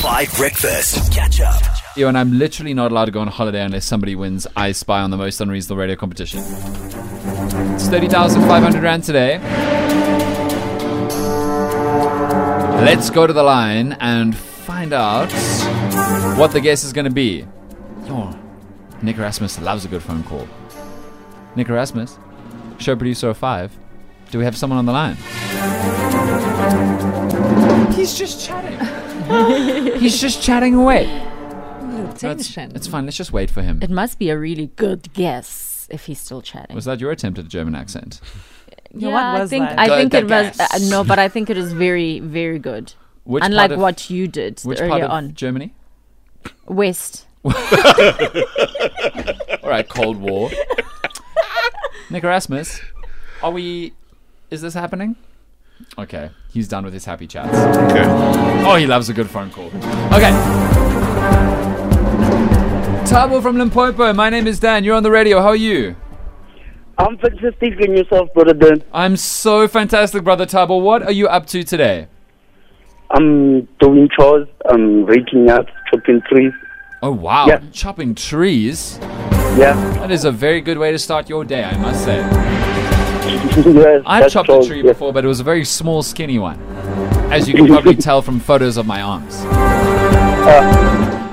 5 Breakfast. Catch up. Yo, and I'm literally not allowed to go on holiday unless somebody wins I Spy on the most unreasonable radio competition. It's 30,500 Rand today. Let's go to the line and find out what the guess is going to be. Yo, Nick Erasmus loves a good phone call. Nick Erasmus, show producer of 5. Do we have someone on the line? He's just chatting. He's just chatting away. That's- It's fine. Let's just wait for him. It must be a really good guess if he's still chatting. Was that your attempt at a German accent? Yeah, yeah, what I think that? I Good think it was uh, no, but I think it is very very good. Which Unlike part of, what you did which earlier part of on. Germany? West. All right, Cold War. Nick Erasmus, are we? Is this happening? Okay, he's done with his happy chats. Okay. Oh, he loves a good phone call. Okay. Thabo from Limpopo. My name is Dan. You're on the radio. How are you? I'm fantastic in yourself, brother Dan. I'm so fantastic, brother Thabo. What are you up to today? I'm doing chores, I'm raking up, chopping trees. Oh wow, Yeah. chopping trees. Yeah. That is a very good way to start your day, I must say. Yes, I've chopped a tree yes. before, but it was a very small, skinny one. As you can probably tell from photos of my arms.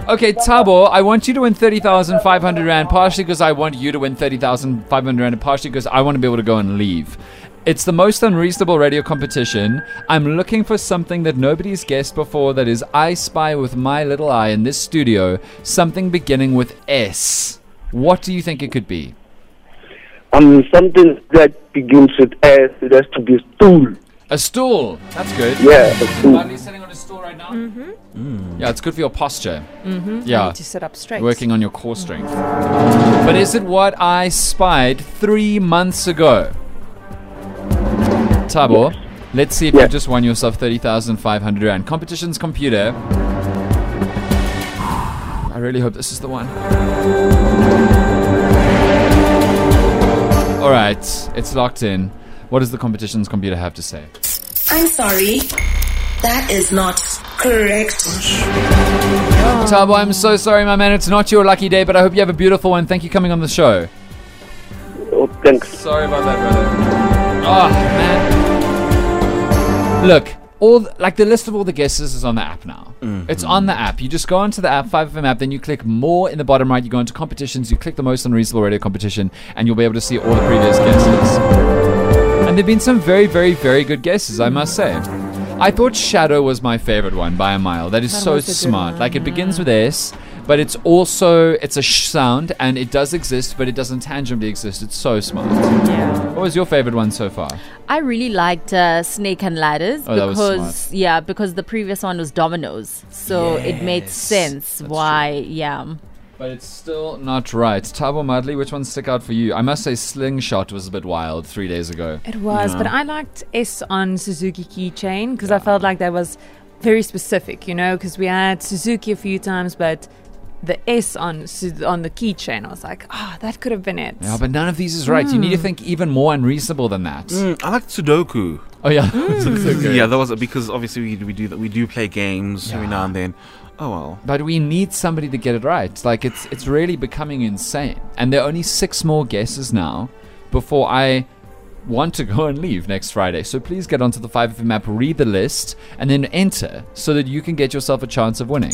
Okay, Thabo, I want you to win 30,500 Rand, partially because I want you to win 30,500 Rand, and partially because I want to be able to go and leave. It's the most unreasonable radio competition. I'm looking for something that nobody's guessed before that is I Spy with my little eye in this studio, something beginning with S. What do you think it could be? Um, something that begins with S, it has to be a stool. A stool. That's good. Yeah, a stool. Marley's sitting on a stool right now. Mm-hmm. Yeah, it's good for your posture. Mm-hmm. Yeah, to sit up straight. working on your core strength. But is it what I spied three months ago? Thabo, let's see if Yeah. you just won yourself 30,500 Rand. Competitions computer. I really hope this is the one. All right, it's locked in. What does the competitions computer have to say? I'm sorry. That is not correct. Thabo, I'm so sorry, my man. It's not your lucky day, but I hope you have a beautiful one. Thank you for coming on the show. Oh, thanks. Sorry about that, brother. Oh, man. Look, all th- like the list of all the guesses is on the app now. Mm-hmm. It's on the app. You just go onto the app, 5FM app, then you click more in the bottom right. You go into competitions, you click the most unreasonable radio competition, and you'll be able to see all the previous guesses. And there have been some very, very, very good guesses, I must say. I thought Shadow was my favorite one by a mile. That is That so was a good smart. one, Like it begins with S, but it's also it's a sh sound and it does exist, but it doesn't tangibly exist. It's so smart. Yeah. What was your favorite one so far? I really liked uh, Snake and Ladders Oh, that was because smart. yeah, because the previous one was Dominoes, so it made sense that's why yeah. But it's still not right. Thabo Madley, which one stick out for you? I must say Slingshot was a bit wild three days ago. It was, but I liked S on Suzuki keychain because I felt like that was very specific, you know, because we had Suzuki a few times, but the S on on the keychain, I was like, ah, that could have been it. Yeah, but none of these is right. You need to think even more unreasonable than that. Mm, I like Sudoku. Oh yeah. Yeah, that was because obviously we, we do that. We do play games every now and then. Oh well. But we need somebody to get it right. Like it's it's really becoming insane. And there are only six more guesses now before I want to go and leave next Friday. So please get onto the 5FM map, read the list, and then enter so that you can get yourself a chance of winning.